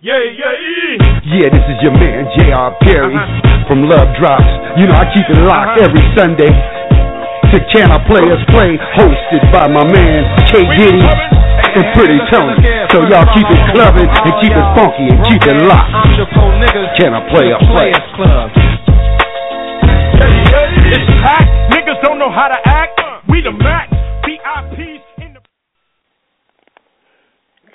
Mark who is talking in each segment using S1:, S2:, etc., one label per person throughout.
S1: Yeah, yeah,
S2: Yeah, this is your man, J.R. Perry
S1: Uh-huh.
S2: from Love Drops. You know, I keep it locked
S1: Uh-huh.
S2: every Sunday to Can I Players Play, hosted by my man, K. Diddy and Pretty Tony. So y'all keep it clubbing and keep it funky and keep it locked.
S1: I'm the pro niggas.
S2: Can I play a play?
S1: It's packed. Niggas don't know how to act. We the max.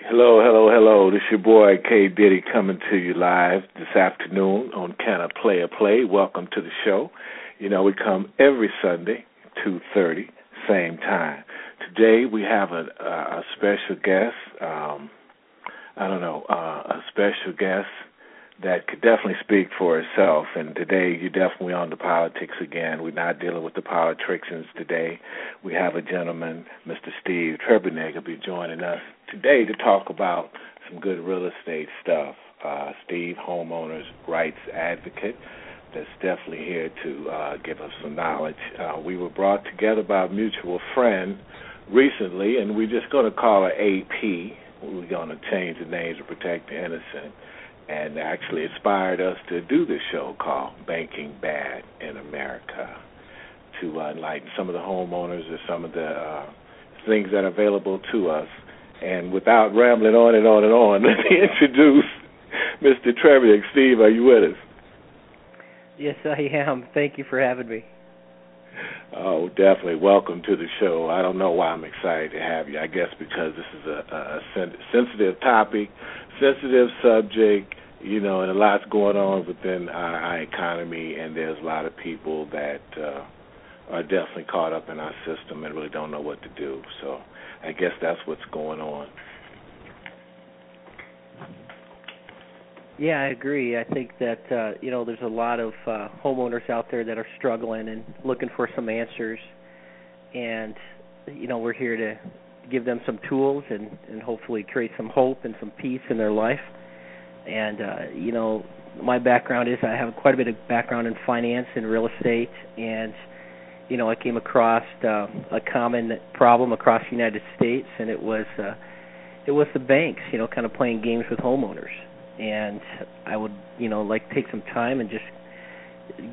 S3: Hello, hello, hello. This your boy K Diddy coming to you live this afternoon on Can I Play a Play. Welcome to the show. You know we come every Sunday, two thirty, same time. Today we have a, a, special guest. Um, I don't know, uh, a special guest that could definitely speak for itself. And today you're definitely on the politics again. We're not dealing with the politicians today. We have a gentleman, Mr. Steve Triebernig, will be joining us today to talk about some good real estate stuff. Uh, Steve, homeowners rights advocate, that's definitely here to uh, give us some knowledge. Uh, we were brought together by a mutual friend recently, and we're just going to call her AP. We're going to change the name to protect the innocent, and actually inspired us to do this show called Banking Bad in America to uh, enlighten some of the homeowners or some of the uh, things that are available to us. And without rambling on and on and on, let me introduce Mr. Trevor. Steve, are you with us?
S4: Yes, I am. Thank you for having me.
S3: Oh, definitely. Welcome to the show. I don't know why I'm excited to have you. I guess because this is a, a sen- sensitive topic, sensitive subject, you know, and a lot's going on within our, our economy, and there's a lot of people that uh, are definitely caught up in our system and really don't know what to do. So I guess that's what's going on.
S4: Yeah, I agree. I think that uh, you know there's a lot of uh, homeowners out there that are struggling and looking for some answers, and you know we're here to give them some tools and and hopefully create some hope and some peace in their life. And uh, you know my background is I have quite a bit of background in finance and real estate, and you know I came across uh, a common problem across the United States, and it was uh, it was the banks, you know, kind of playing games with homeowners. And I would you know like take some time and just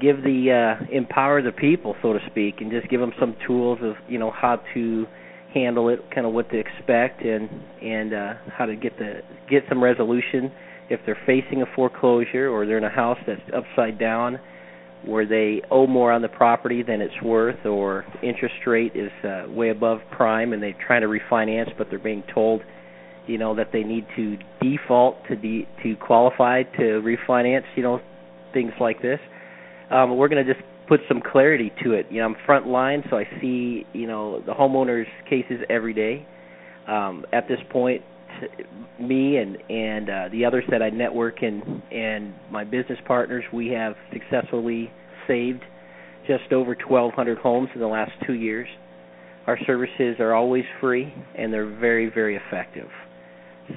S4: give the uh empower the people so to speak and just give them some tools of you know how to handle it kind of what to expect and and uh how to get the get some resolution if they're facing a foreclosure or they're in a house that's upside down where they owe more on the property than it's worth or interest rate is uh, way above prime and they're trying to refinance but they're being told you know that they need to default to de- to qualify to refinance you know things like this. Um we're going to just put some clarity to it. You know I'm front line so I see you know the homeowners cases every day. Um at this point me and and uh, the others that I network and and my business partners we have successfully saved just over 1200 homes in the last 2 years. Our services are always free and they're very very effective.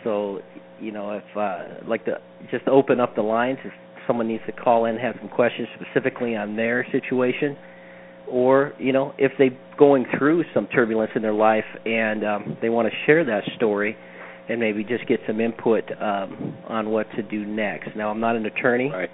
S4: So, you know, if uh, like to just open up the lines if someone needs to call in, have some questions specifically on their situation, or you know, if they're going through some turbulence in their life and um, they want to share that story, and maybe just get some input um, on what to do next. Now, I'm not an attorney,
S3: Right.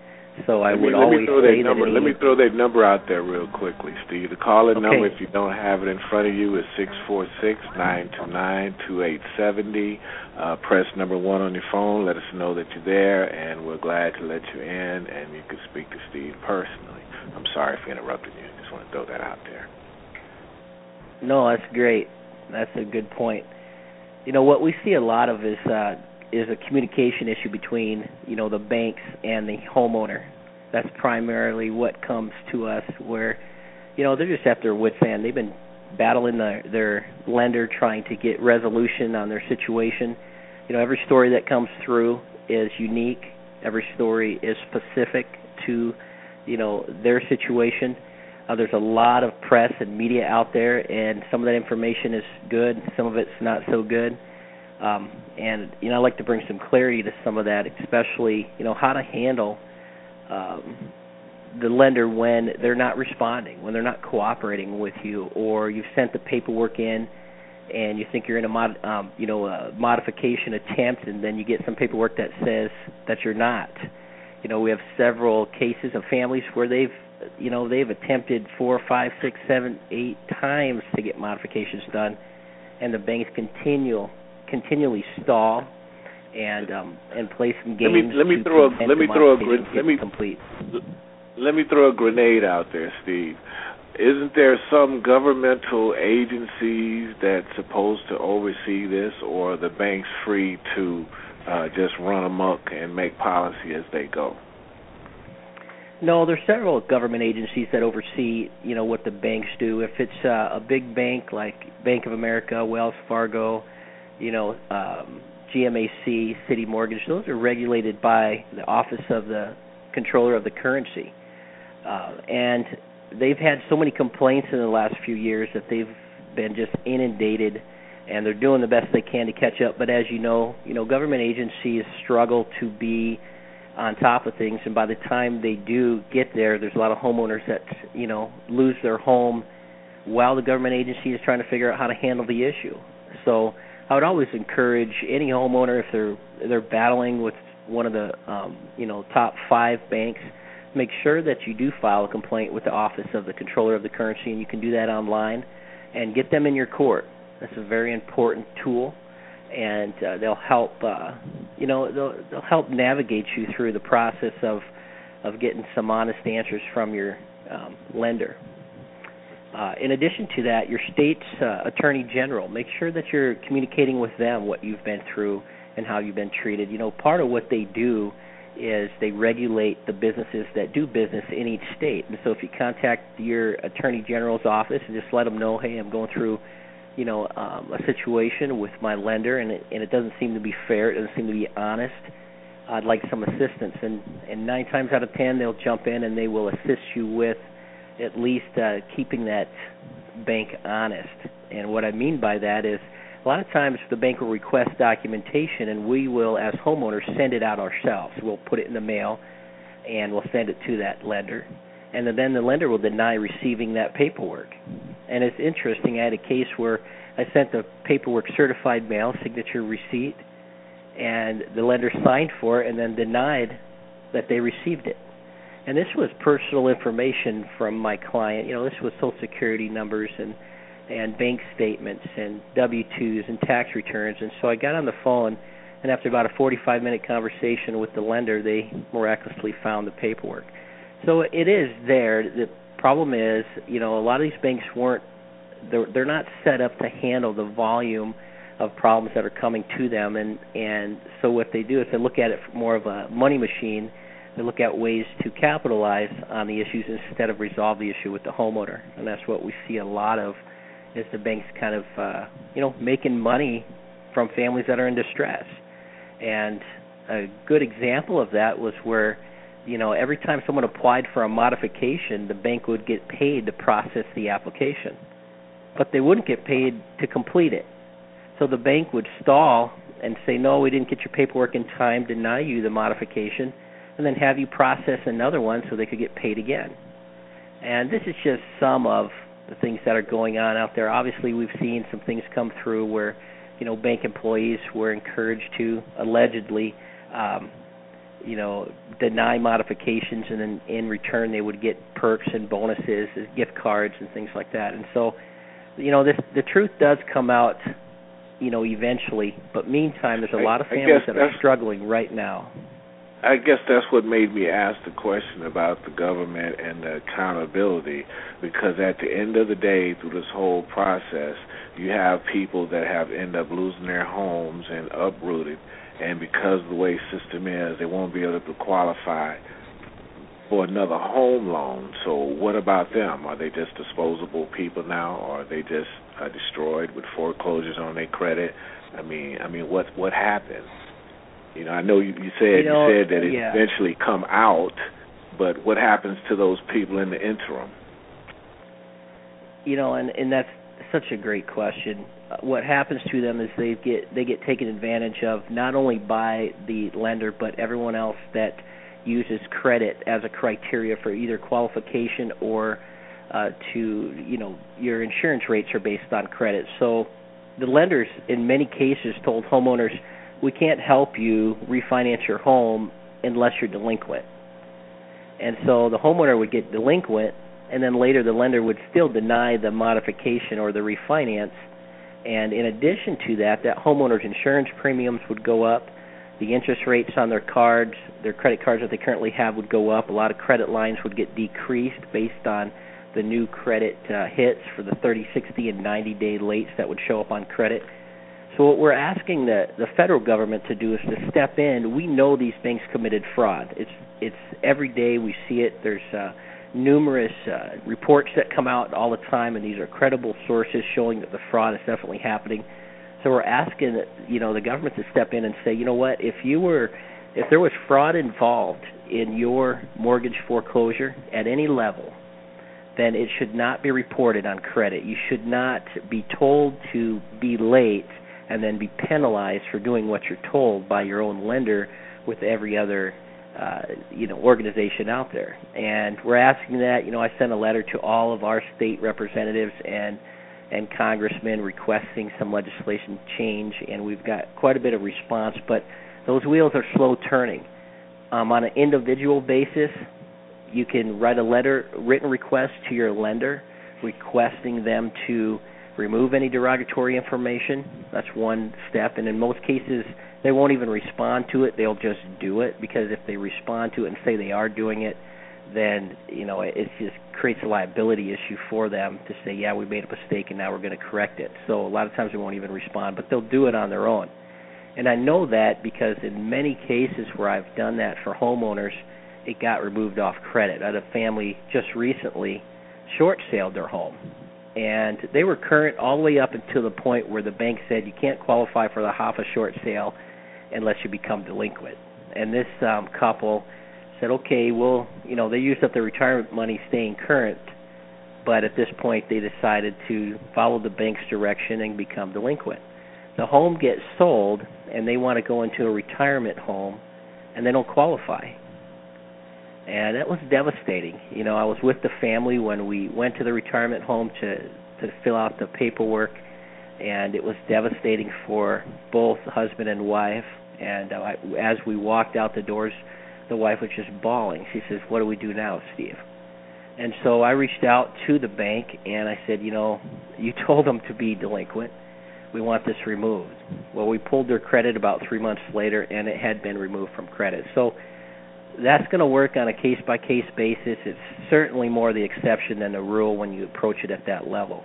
S4: so I
S3: let
S4: would
S3: me, let
S4: always
S3: me throw
S4: say
S3: that number.
S4: that
S3: Let me throw that number out there real quickly, Steve. The call-in
S4: Okay.
S3: number, if you don't have it in front of you, is six four six nine two nine two eight seventy. Uh, press number one on your phone. Let us know that you're there, and we're glad to let you in. And you can speak to Steve personally. I'm sorry for interrupting you. I Just want to throw that out there.
S4: No, that's great. That's a good point. You know what we see a lot of is uh, is a communication issue between you know the banks and the homeowner. That's primarily what comes to us, where you know they're just at their wits' end. They've been battling their their lender trying to get resolution on their situation. You know every story that comes through is unique. Every story is specific to you know their situation. Uh, there's a lot of press and media out there, and some of that information is good, some of it's not so good. Um, and you know, I like to bring some clarity to some of that, especially you know how to handle um, the lender when they're not responding, when they're not cooperating with you, or you've sent the paperwork in and you think you're in a mod, um, you know, a modification attempt, and then you get some paperwork that says that you're not. You know, we have several cases of families where they've, you know, they've attempted four, five, six, seven, eight times to get modifications done, and the banks continue continually stall and um and play some games.
S3: Let me let me throw a let me throw a let me
S4: complete.
S3: Let me throw a grenade out there, Steve. Isn't there some governmental agencies that's supposed to oversee this, or the banks free to uh, just run amok and make policy as they go?
S4: No, there's several government agencies that oversee, you know, what the banks do. If it's uh, a big bank like Bank of America, Wells Fargo, you know, um, GMAC, Citi Mortgage, those are regulated by the Office of the Comptroller of the Currency. Uh, and they've had so many complaints in the last few years that they've been just inundated and they're doing the best they can to catch up but as you know you know government agencies struggle to be on top of things and by the time they do get there there's a lot of homeowners that you know lose their home while the government agency is trying to figure out how to handle the issue so i would always encourage any homeowner if they're they're battling with one of the um you know top 5 banks make sure that you do file a complaint with the Office of the Comptroller of the Currency, and you can do that online, and get them in your court. That's a very important tool, and uh, they'll help. Uh, you know, they'll, they'll help navigate you through the process of of getting some honest answers from your um, lender. Uh, in addition to that, your state's uh, attorney general, make sure that you're communicating with them what you've been through and how you've been treated. You know, part of what they do is they regulate the businesses that do business in each state. And so if you contact your attorney general's office and just let them know, hey, I'm going through, you know, um, a situation with my lender, and it, and it doesn't seem to be fair, it doesn't seem to be honest. I'd like some assistance, and and nine times out of ten they'll jump in and they will assist you with at least uh, keeping that bank honest. And what I mean by that is a lot of times the bank will request documentation and we will as homeowners send it out ourselves we'll put it in the mail and we'll send it to that lender and then the lender will deny receiving that paperwork and it's interesting i had a case where i sent the paperwork certified mail signature receipt and the lender signed for it and then denied that they received it and this was personal information from my client you know this was social security numbers and and bank statements and W-2s and tax returns. And so I got on the phone, and after about a 45 minute conversation with the lender, they miraculously found the paperwork. So it is there. The problem is, you know, a lot of these banks weren't they're they're not set up to handle the volume of problems that are coming to them. And and so what they do is they look at it more of a money machine. They look at ways to capitalize on the issues instead of resolve the issue with the homeowner. And that's what we see a lot of is the banks kind of uh, you know making money from families that are in distress. And a good example of that was where you know every time someone applied for a modification, the bank would get paid to process the application, but they wouldn't get paid to complete it. So the bank would stall and say, "No, we didn't get your paperwork in time, deny you the modification." and then have you process another one so they could get paid again. And this is just some of the things that are going on out there. Obviously, we've seen some things come through where, you know, bank employees were encouraged to allegedly, um, you know, deny modifications, and then in return they would get perks and bonuses, gift cards, and things like that. And so, you know, this the truth does come out, you know, eventually. But meantime, there's a lot of families that are struggling right now.
S3: I guess that's what made me ask the question about the government and the accountability because at the end of the day through this whole process you have people that have end up losing their homes and uprooted and because of the way system is they won't be able to qualify for another home loan. So what about them? Are they just disposable people now or are they just uh, destroyed with foreclosures on their credit? I mean, I mean what what happened? You know, I know you, you said
S4: you, know,
S3: you said that it
S4: yeah.
S3: eventually come out, but what happens to those people in the interim?
S4: You know, and and that's such a great question. What happens to them is they get they get taken advantage of not only by the lender but everyone else that uses credit as a criteria for either qualification or uh, to you know your insurance rates are based on credit. So the lenders in many cases told homeowners, "We can't help you refinance your home unless you're delinquent." And so the homeowner would get delinquent, and then later the lender would still deny the modification or the refinance. And in addition to that, that homeowner's insurance premiums would go up. The interest rates on their cards, their credit cards that they currently have, would go up. A lot of credit lines would get decreased based on the new credit uh, hits for the 30, 60, and 90 day lates that would show up on credit. So what we're asking the the federal government to do is to step in. We know these banks committed fraud. It's it's every day we see it. There's uh, numerous uh, reports that come out all the time, and these are credible sources showing that the fraud is definitely happening. So we're asking you know the government to step in and say, you know what, if you were if there was fraud involved in your mortgage foreclosure at any level, then it should not be reported on credit. You should not be told to be late and then be penalized for doing what you're told by your own lender with every other uh, you know organization out there. And we're asking that. You know, I sent a letter to all of our state representatives and and congressmen requesting some legislation change, and we've got quite a bit of response. But those wheels are slow turning. Um, on an individual basis, you can write a letter, written request to your lender, requesting them to remove any derogatory information. That's one step, and in most cases, they won't even respond to it. They'll just do it because if they respond to it and say they are doing it, then you know it just creates a liability issue for them to say, yeah, we made a mistake and now we're going to correct it. So a lot of times they won't even respond, but they'll do it on their own. And I know that because in many cases where I've done that for homeowners, it got removed off credit. I had a family just recently short sailed their home. And they were current all the way up until the point where the bank said you can't qualify for the half a short sale unless you become delinquent. And this um, couple said, okay, well, you know, they used up their retirement money staying current, but at this point they decided to follow the bank's direction and become delinquent. The home gets sold, and they want to go into a retirement home, and they don't qualify and that was devastating. You know, I was with the family when we went to the retirement home to to fill out the paperwork, and it was devastating for both husband and wife. And uh, I, as we walked out the doors, the wife was just bawling. She says, "What do we do now, Steve?" And so I reached out to the bank and I said, "You know, you told them to be delinquent. We want this removed." Well, we pulled their credit about three months later, and it had been removed from credit. So that's going to work on a case by case basis. It's certainly more the exception than the rule when you approach it at that level.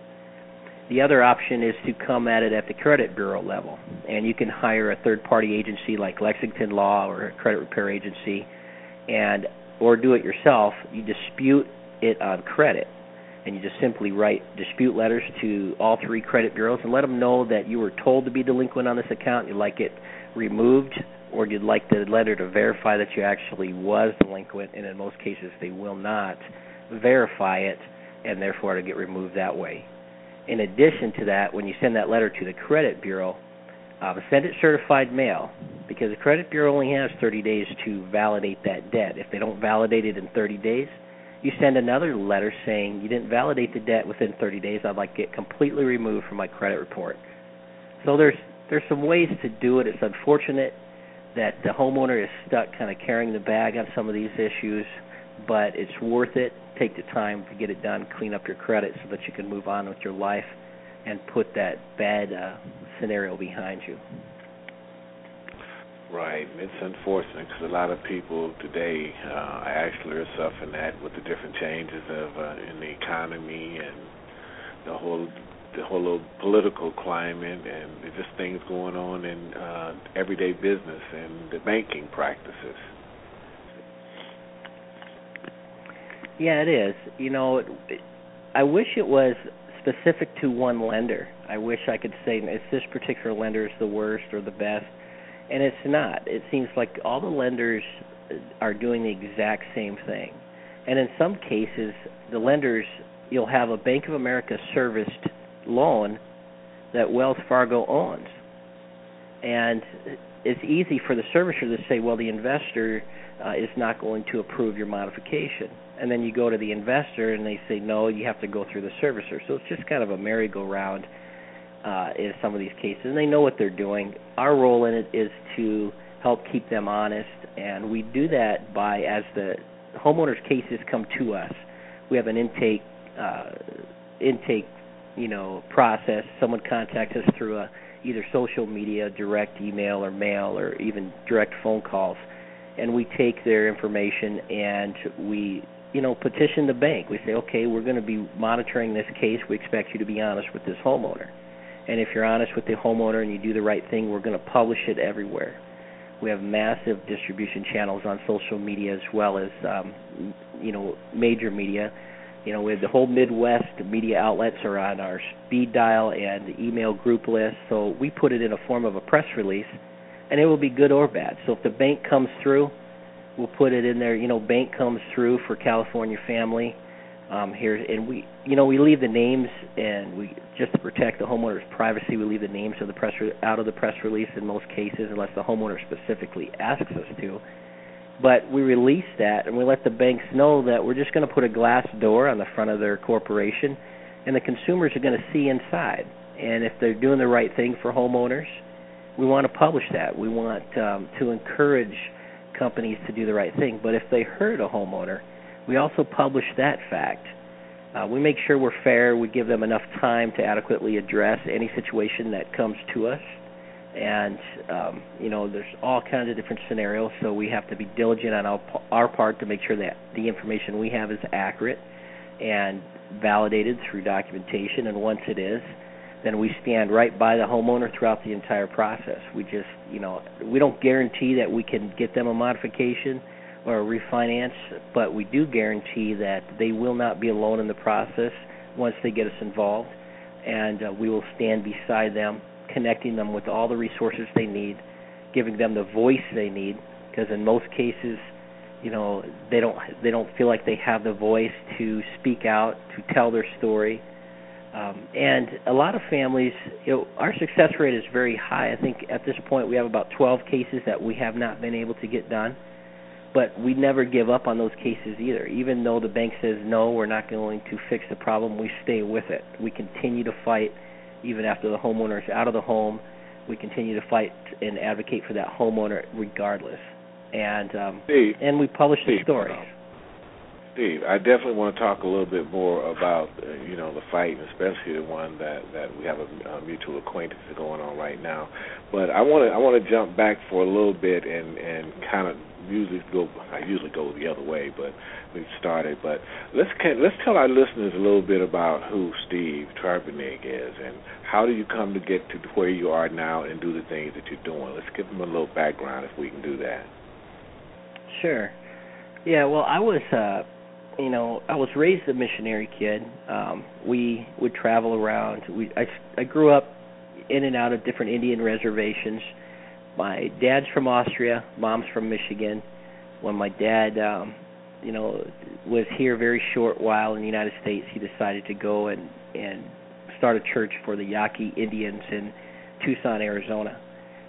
S4: The other option is to come at it at the credit bureau level, and you can hire a third party agency like Lexington Law or a credit repair agency, and or do it yourself. You dispute it on credit, and you just simply write dispute letters to all three credit bureaus and let them know that you were told to be delinquent on this account. You'd like it removed or you'd like the letter to verify that you actually was delinquent, and in most cases they will not verify it, and therefore to get removed that way. In addition to that, when you send that letter to the credit bureau, uh, send it certified mail because the credit bureau only has 30 days to validate that debt. If they don't validate it in 30 days, you send another letter saying you didn't validate the debt within 30 days. I'd like it completely removed from my credit report. So there's there's some ways to do it. It's unfortunate that the homeowner is stuck kind of carrying the bag on some of these issues, but it's worth it. Take the time to get it done, clean up your credit so that you can move on with your life and put that bad uh, scenario behind you.
S3: Right. It's unfortunate because a lot of people today uh, actually are suffering that with the different changes of uh, in the economy and the whole the whole political climate and just things going on in uh, everyday business and the banking practices.
S4: Yeah, it is. You know, it, I wish it was specific to one lender. I wish I could say it's this particular lender is the worst or the best, and it's not. It seems like all the lenders are doing the exact same thing, and in some cases, the lenders you'll have a Bank of America serviced loan that Wells Fargo owns. And it's easy for the servicer to say, well, the investor uh, is not going to approve your modification. And then you go to the investor and they say, no, you have to go through the servicer. So it's just kind of a merry-go-round. uh, in some of these cases, and they know what they're doing. Our role in it is to help keep them honest, and we do that by as the homeowners' cases come to us, we have an intake uh, intake you know process. Someone contacts us through a either social media, direct email or mail, or even direct phone calls, and we take their information and we you know petition the bank. We say, okay, we're going to be monitoring this case. We expect you to be honest with this homeowner. And if you're honest with the homeowner and you do the right thing, we're going to publish it everywhere. We have massive distribution channels on social media as well as um, you know major media. You know, with the whole Midwest media outlets are on our speed dial and email group list. So we put it in a form of a press release, and it will be good or bad. So if the bank comes through, we'll put it in there. You know, bank comes through for California family um, here, and we, you know, we leave the names, and we just to protect the homeowner's privacy, we leave the names of the press re- out of the press release in most cases, unless the homeowner specifically asks us to. But we release that, and we let the banks know that we're just going to put a glass door on the front of their corporation, and the consumers are going to see inside. And if they're doing the right thing for homeowners, we want to publish that. We want um, to encourage companies to do the right thing. But if they hurt a homeowner, we also publish that fact. Uh, we make sure we're fair. We give them enough time to adequately address any situation that comes to us. And um, you know, there's all kinds of different scenarios, so we have to be diligent on our, our part to make sure that the information we have is accurate and validated through documentation. And once it is, then we stand right by the homeowner throughout the entire process. We just, you know, we don't guarantee that we can get them a modification or a refinance, but we do guarantee that they will not be alone in the process once they get us involved, and uh, we will stand beside them, connecting them with all the resources they need, giving them the voice they need, because in most cases, you know, they don't they don't feel like they have the voice to speak out, to tell their story. Um, and a lot of families, you know, our success rate is very high. I think at this point we have about 12 cases that we have not been able to get done but we never give up on those cases either. Even though the bank says no, we're not going to fix the problem, we stay with it. We continue to fight even after the homeowner is out of the home. We continue to fight and advocate for that homeowner regardless. And um,
S3: Steve,
S4: and we publish
S3: Steve,
S4: the stories.
S3: Steve, I definitely want to talk a little bit more about uh, you know the fight, especially the one that that we have a, a mutual acquaintance going on right now. But I want to I want to jump back for a little bit and and kind of usually go I usually go the other way, but we started. But let's can, let's tell our listeners a little bit about who Steve Triebernig is and how do you come to get to where you are now and do the things that you're doing. Let's give them a little background if we can do that.
S4: Sure. Yeah. Well, I was. uh you know, I was raised a missionary kid. Um, we would travel around. We I I grew up in and out of different Indian reservations my dad's from Austria, mom's from Michigan. When my dad, um, you know, was here a very short while in the United States, he decided to go and and start a church for the Yaqui Indians in Tucson, Arizona.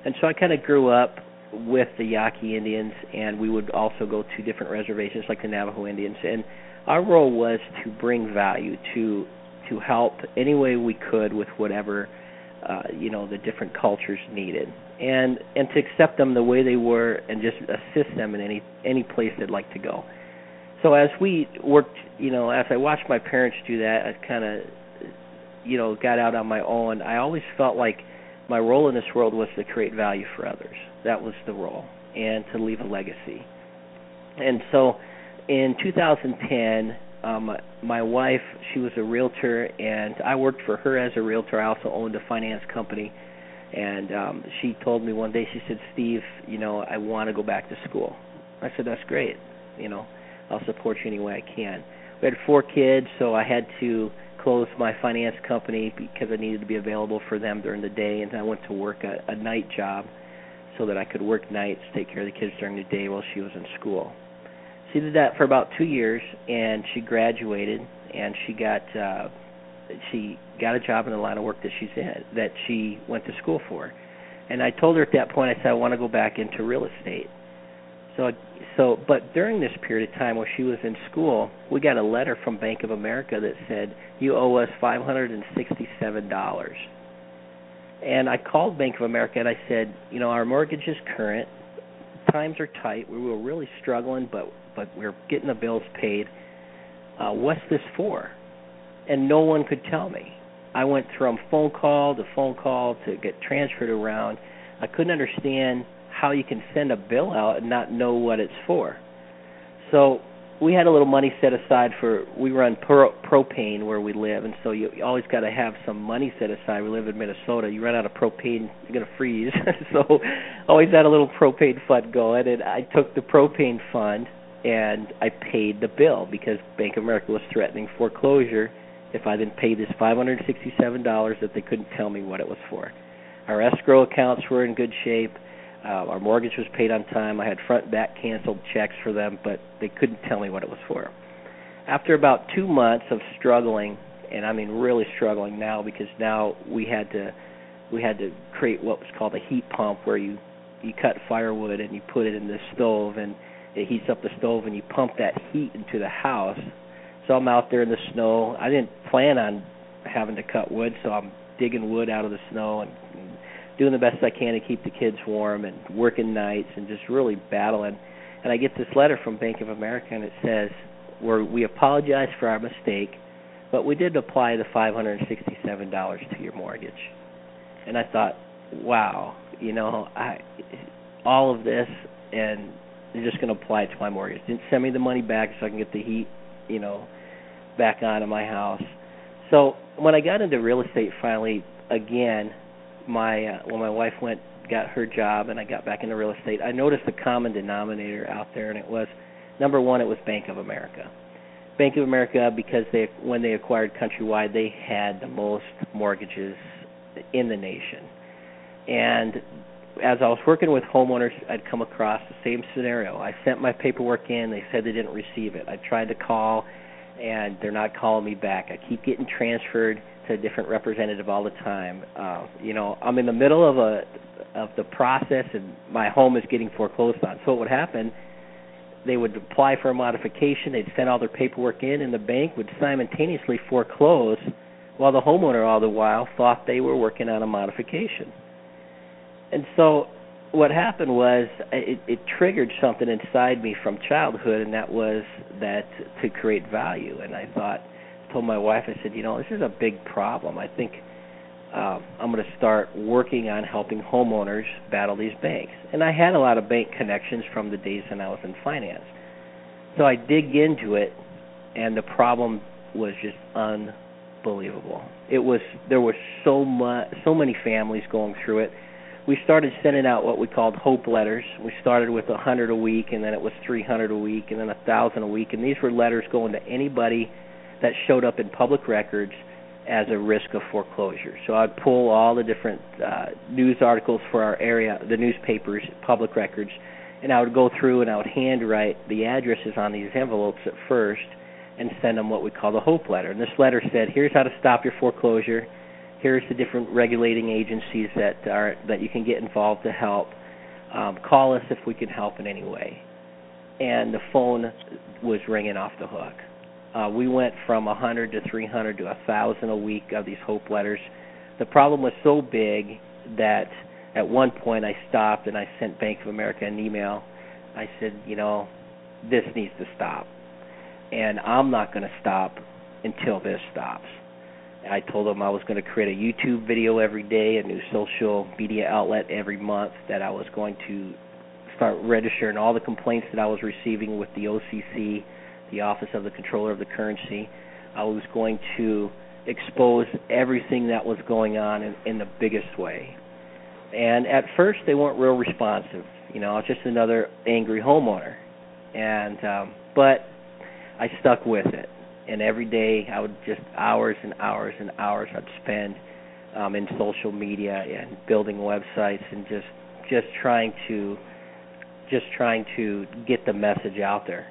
S4: And so I kind of grew up with the Yaqui Indians, and we would also go to different reservations like the Navajo Indians. And our role was to bring value, to to help any way we could with whatever uh, you know the different cultures needed and and to accept them the way they were and just assist them in any any place they'd like to go. So as we worked, you know, as I watched my parents do that, I kind of you know got out on my own. I always felt like my role in this world was to create value for others. That was the role, and to leave a legacy. And so, in 2010, um, my wife, she was a realtor, and I worked for her as a realtor. I also owned a finance company. And um she told me one day she said steve you know i want to go back to school. I said that's great. You know i'll support you any way i can. We had four kids so i had to close my finance company because i needed to be available for them during the day and i went to work a, a night job so that i could work nights take care of the kids during the day while she was in school she did that for about two years and she graduated and she got uh she got a job in the line of work that she's in that she went to school for. And I told her at that point I said I want to go back into real estate. So so but during this period of time where she was in school, we got a letter from Bank of America that said you owe us $567. And I called Bank of America and I said, you know, our mortgage is current. Times are tight. We were really struggling, but but we're getting the bills paid. Uh, what's this for? And no one could tell me. I went from phone call to phone call to get transferred around. I couldn't understand how you can send a bill out and not know what it's for. So we had a little money set aside for we run pro, propane where we live, and so you, you always got to have some money set aside. We live in Minnesota. You run out of propane, you're gonna freeze. so always had a little propane fund going, and I took the propane fund and I paid the bill because Bank of America was threatening foreclosure if I didn't pay this $567 that they couldn't tell me what it was for. Our escrow accounts were in good shape uh, our mortgage was paid on time. I had front back canceled checks for them, but they couldn't tell me what it was for. After about two months of struggling, and I mean really struggling now because now we had to we had to create what was called a heat pump where you you cut firewood and you put it in the stove and it heats up the stove and you pump that heat into the house. So I'm out there in the snow. I didn't plan on having to cut wood, so I'm digging wood out of the snow and doing the best I can to keep the kids warm and working nights and just really battling. And I get this letter from Bank of America and it says, "Where we apologize for our mistake, but we did apply the $567 to your mortgage." And I thought, "Wow, you know, I all of this and they're just going to apply it to my mortgage. Didn't send me the money back so I can get the heat, you know, back on in my house." So when I got into real estate finally again, my uh, when my wife went got her job and I got back into real estate, I noticed a common denominator out there, and it was number one, it was Bank of America. Bank of America because they when they acquired Countrywide, they had the most mortgages in the nation. And as I was working with homeowners, I'd come across the same scenario. I sent my paperwork in, they said they didn't receive it. I tried to call and they're not calling me back. I keep getting transferred to a different representative all the time. Uh, you know, I'm in the middle of a of the process, and my home is getting foreclosed on. So what would happen? They would apply for a modification. They'd send all their paperwork in, and the bank would simultaneously foreclose, while the homeowner all the while thought they were working on a modification. And so what happened was it, it triggered something inside me from childhood, and that was that to create value. And I thought told my wife, I said, you know, this is a big problem. I think uh, I'm going to start working on helping homeowners battle these banks. And I had a lot of bank connections from the days when I was in finance. So I dig into it, and the problem was just unbelievable. It was there was so much, so many families going through it. We started sending out what we called hope letters. We started with a hundred a week, and then it was three hundred a week, and then a thousand a week. And these were letters going to anybody that showed up in public records as a risk of foreclosure. So I'd pull all the different uh, news articles for our area, the newspapers, public records, and I would go through and I would handwrite the addresses on these envelopes at first and send them what we call the hope letter. And this letter said, "Here's how to stop your foreclosure. Here's the different regulating agencies that are that you can get involved to help. Um, call us if we can help in any way." And the phone was ringing off the hook. Uh, we went from 100 to 300 to 1,000 a week of these hope letters. The problem was so big that at one point I stopped and I sent Bank of America an email. I said, you know, this needs to stop. And I'm not going to stop until this stops. I told them I was going to create a YouTube video every day, a new social media outlet every month, that I was going to start registering all the complaints that I was receiving with the OCC the Office of the Comptroller of the Currency. I was going to expose everything that was going on in, in the biggest way. And at first, they weren't real responsive. You know, I was just another angry homeowner. And um, but I stuck with it. And every day, I would just hours and hours and hours I'd spend um, in social media and building websites and just just trying to just trying to get the message out there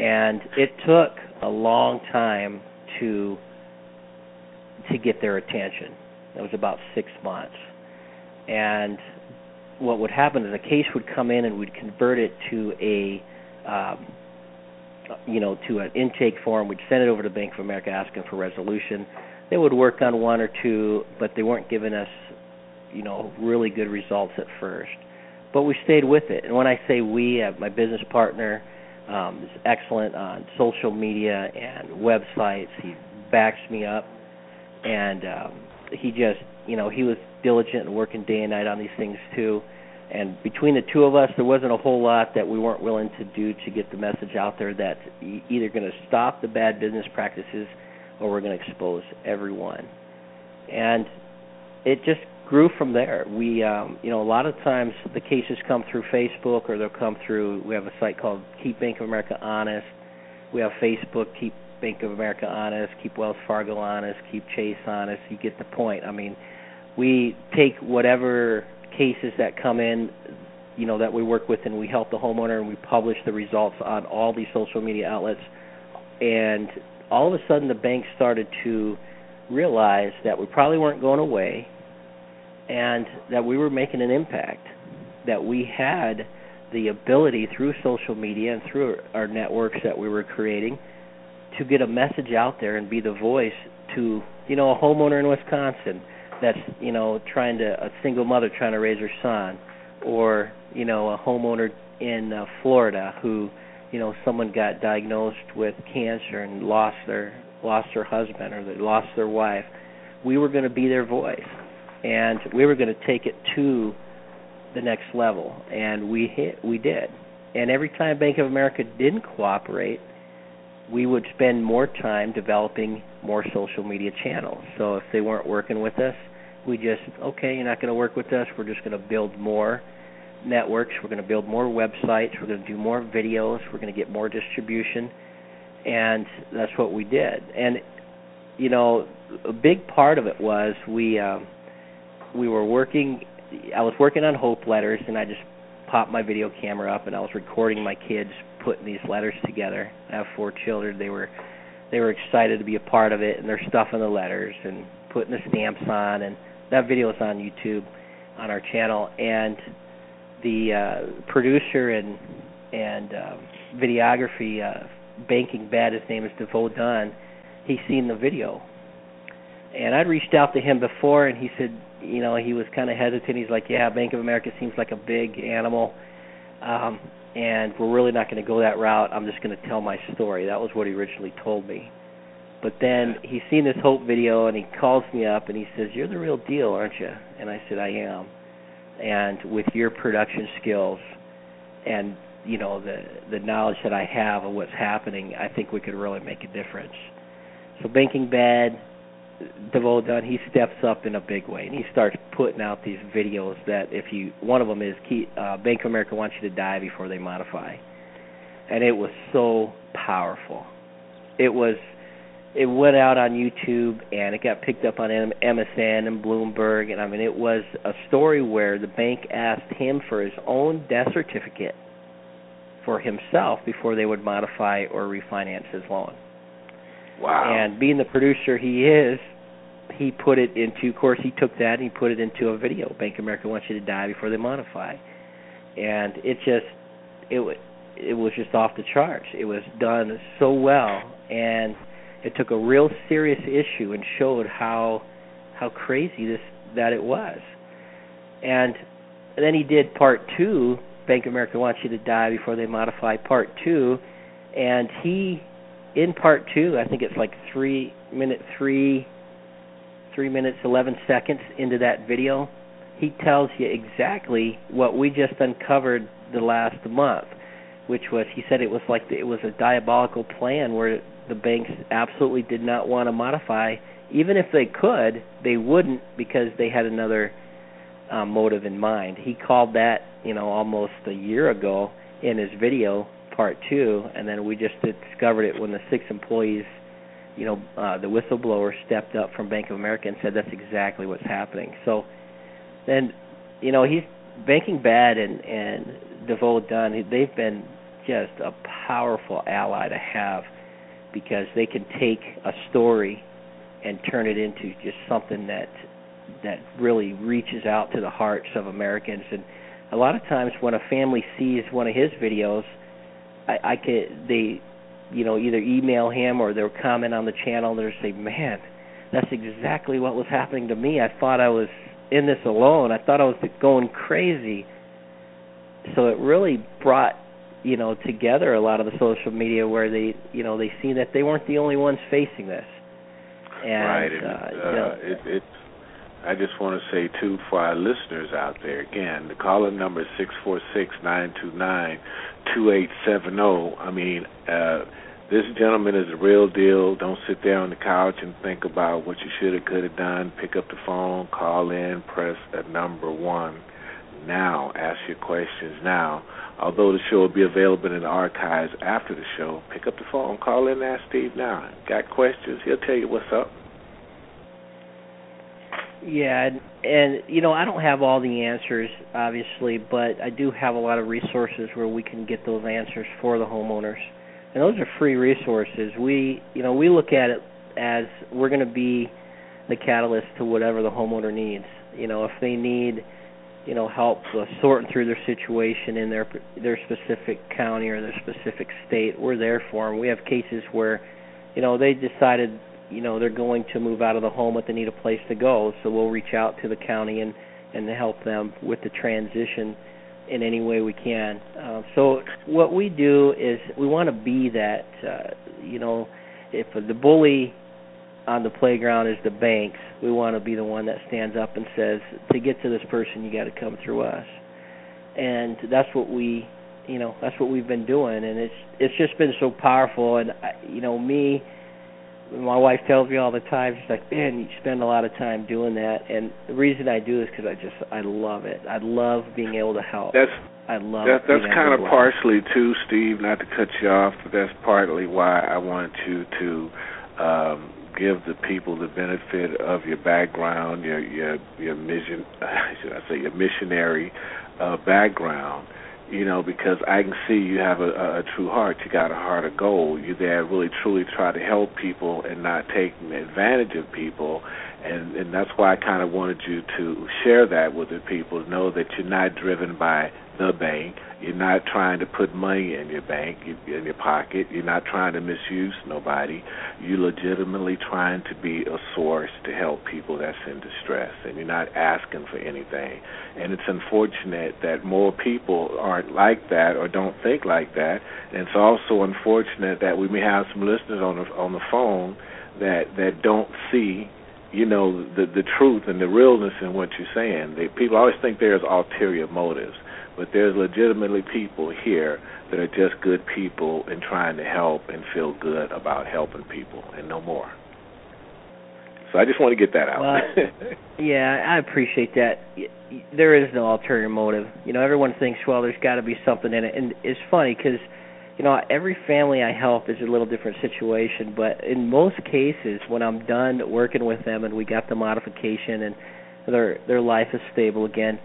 S4: and it took a long time to to get their attention. It was about six months, and what would happen is a case would come in and we'd convert it to a um, you know to an intake form. We'd send it over to Bank of America asking for resolution. They would work on one or two, but they weren't giving us you know really good results at first, but we stayed with it. And when I say we, uh, my business partner um, is excellent on social media and websites. He backs me up, and um, he just you know he was diligent and working day and night on these things too. And between the two of us, there wasn't a whole lot that we weren't willing to do to get the message out there that's either going to stop the bad business practices or we're going to expose everyone. And it just grew from there. We, um, you know, a lot of times the cases come through Facebook or they'll come through. We have a site called Keep Bank of America Honest. We have Facebook Keep Bank of America Honest, Keep Wells Fargo Honest, Keep Chase Honest. You get the point. I mean, we take whatever cases that come in, you know, that we work with, and we help the homeowner, and we publish the results on all these social media outlets. And all of a sudden, the bank started to realize that we probably weren't going away, and that we were making an impact. That we had the ability through social media and through our networks that we were creating to get a message out there and be the voice to you know a homeowner in Wisconsin that's you know trying to a single mother trying to raise her son, or you know a homeowner in uh, Florida who you know someone got diagnosed with cancer and lost their lost their husband or they lost their wife. We were going to be their voice, and we were going to take it to the next level, and we hit we did. And every time Bank of America didn't cooperate, we would spend more time developing more social media channels. So if they weren't working with us, we just okay you're not going to work with us we're just going to build more networks we're going to build more websites we're going to do more videos we're going to get more distribution and that's what we did and you know a big part of it was we um we were working I was working on hope letters and I just popped my video camera up and I was recording my kids putting these letters together. I have four children. They were they were excited to be a part of it and they're stuffing the letters and putting the stamps on and that video is on YouTube on our channel, and the uh, producer and and um, videography, uh, Banking Bad, his name is DeVoe Dunn. He's seen the video, and I'd reached out to him before, and he said, you know, he was kind of hesitant. He's like, yeah, Bank of America seems like a big animal. Um, and we're really not going to go that route. I'm just going to tell my story. That was what he originally told me. But then he's seen this Hope video and he calls me up and he says, "You're the real deal, aren't you?" And I said, "I am." And with your production skills and you know the the knowledge that I have of what's happening, I think we could really make a difference. So Banking Bad, DeVoe Dunn, he steps up in a big way and he starts putting out these videos that if you one of them is key, uh, Bank of America wants you to die before they modify, and it was so powerful. It was it went out on YouTube and it got picked up on MSN and Bloomberg and I mean it was a story where the bank asked him for his own death certificate for himself before they would modify or refinance his loan.
S3: Wow.
S4: And being the producer he is, he put it into of course he took that and he put it into a video. Bank of America wants you to die before they modify. And it just it was it was just off the charts. It was done so well and it took a real serious issue and showed how how crazy this that it was. And then he did part two. Bank of America wants you to die before they modify part two, and he in part two, I think it's like three minute three three minutes eleven seconds into that video, he tells you exactly what we just uncovered the last month, which was he said it was like the, it was a diabolical plan where the banks absolutely did not want to modify. Even if they could, they wouldn't because they had another um, motive in mind. He called that, you know, almost a year ago in his video part two, and then we just discovered it when the six employees, you know, uh, the whistleblower stepped up from Bank of America and said that's exactly what's happening. So then, you know, he's banking bad and and DeVoe Dunn. They've been just a powerful ally to have because they can take a story and turn it into just something that that really reaches out to the hearts of Americans and a lot of times when a family sees one of his videos I, I could they you know either email him or they'll comment on the channel and they'll say man that's exactly what was happening to me I thought I was in this alone. I thought I was going crazy. So it really brought you know together a lot of the social media where they you know they see that they weren't the only ones facing this. And,
S3: right.
S4: And,
S3: uh,
S4: you know,
S3: it, it I just want to say too for our listeners out there again, the caller number is six four six nine two nine two eight seven zero. I mean, uh, this gentleman is a real deal. Don't sit there on the couch and think about what you should have, could have done. Pick up the phone, call in, press at number one now. Ask your questions now. Although the show will be available in the archives after the show, pick up the phone, call in, ask Steve now. Got questions? He'll tell you what's up.
S4: Yeah, and, and you know I don't have all the answers, obviously, but I do have a lot of resources where we can get those answers for the homeowners, and those are free resources. We, you know, we look at it as we're going to be the catalyst to whatever the homeowner needs. You know, if they need, you know, help uh, sorting through their situation in their their specific county or their specific state, we're there for them. We have cases where, you know, they decided you know they're going to move out of the home but they need a place to go so we'll reach out to the county and and help them with the transition in any way we can uh, so what we do is we want to be that uh, you know if the bully on the playground is the banks. We want to be the one that stands up and says to get to this person you got to come through us. And that's what we you know that's what we've been doing. And it's it's just been so powerful. And I, you know me my wife tells me all the time she's like man you spend a lot of time doing that. And the reason i do is because i just i love it. I love being able to help.
S3: That's
S4: i love
S3: that, that's kind of partially too steve not to cut you off but that's partly why i wanted you to um give the people the benefit of your background your your your mission should i say your missionary uh background you know, because I can see you have a, a, true heart. You got a heart of gold. You're there really truly try to help people and not taking advantage of people. And and that's why I kind of wanted you to share that with the people. Know that you're not driven by the bank. You're not trying to put money in your bank, in your pocket. You're not trying to misuse nobody. You're legitimately trying to be a source to help people that's in distress, and you're not asking for anything. And it's unfortunate that more people aren't like that or don't think like that. And it's also unfortunate that we may have some listeners on the on the phone that that don't see you know the the truth and the realness in what you're saying. They, people always think there's ulterior motives, but there's legitimately people here that are just good people and trying to help and feel good about helping people and no more. So I just want to get that out.
S4: Well, yeah, I appreciate that. There is no ulterior motive. You know, everyone thinks, well, there's got to be something in it, and it's funny because, you know, every family I help is a little different situation. But in most cases, when I'm done working with them and we got the modification and their their life is stable again,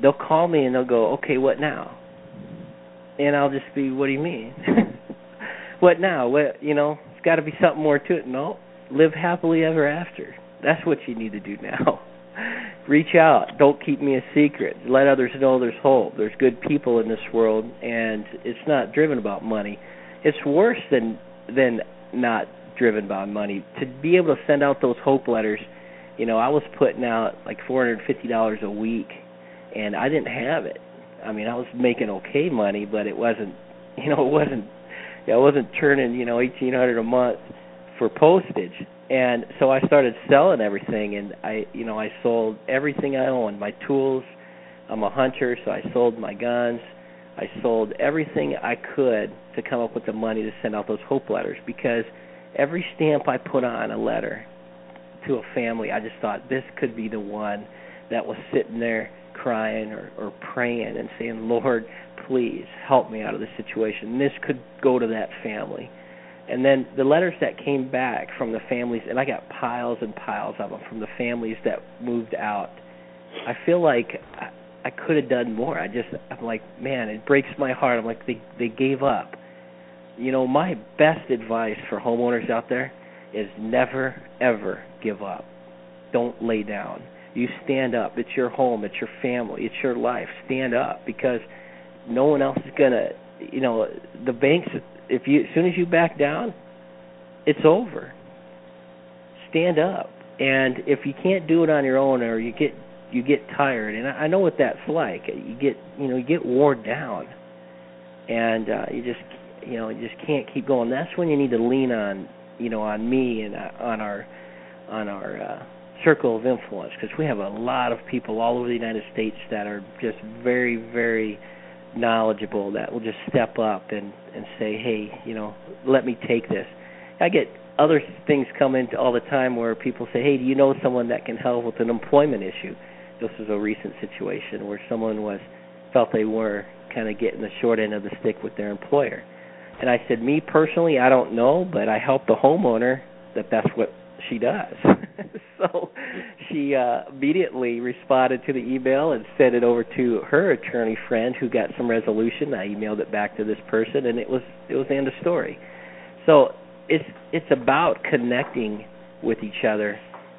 S4: they'll call me and they'll go, okay, what now? And I'll just be, what do you mean? what now? What you know? It's got to be something more to it. No, live happily ever after. That's what you need to do now. Reach out. Don't keep me a secret. Let others know there's hope. There's good people in this world, and it's not driven about money. It's worse than than not driven by money. To be able to send out those hope letters, you know, I was putting out like four hundred fifty dollars a week, and I didn't have it. I mean, I was making okay money, but it wasn't, you know, it wasn't. I wasn't turning, you know, eighteen hundred a month for postage and so I started selling everything and I you know I sold everything I owned my tools I'm a hunter so I sold my guns I sold everything I could to come up with the money to send out those hope letters because every stamp I put on a letter to a family I just thought this could be the one that was sitting there crying or, or praying and saying Lord please help me out of this situation this could go to that family and then the letters that came back from the families, and I got piles and piles of them from the families that moved out. I feel like I, I could have done more. I just, I'm like, man, it breaks my heart. I'm like, they they gave up. You know, my best advice for homeowners out there is never ever give up. Don't lay down. You stand up. It's your home. It's your family. It's your life. Stand up because no one else is gonna. You know, the banks if you as soon as you back down, it's over. Stand up. And if you can't do it on your own or you get you get tired, and I, know what that's like. You get you know you get worn down, and uh, you just you know you just can't keep going. That's when you need to lean on you know on me and uh, on our on our uh, circle of influence because we have a lot of people all over the United States that are just very very knowledgeable that will just step up and and say hey you know let me take this. I get other things come in all the time where people say hey do you know someone that can help with an employment issue? This was a recent situation where someone was felt they were kind of getting the short end of the stick with their employer. And i said me personally i don't know but i help the homeowner that that's what she does. so she uh, immediately responded to the email and sent it over to her attorney friend, who got some resolution. I emailed it back to this person, and it was it was the end of story. So it's it's about connecting with each other,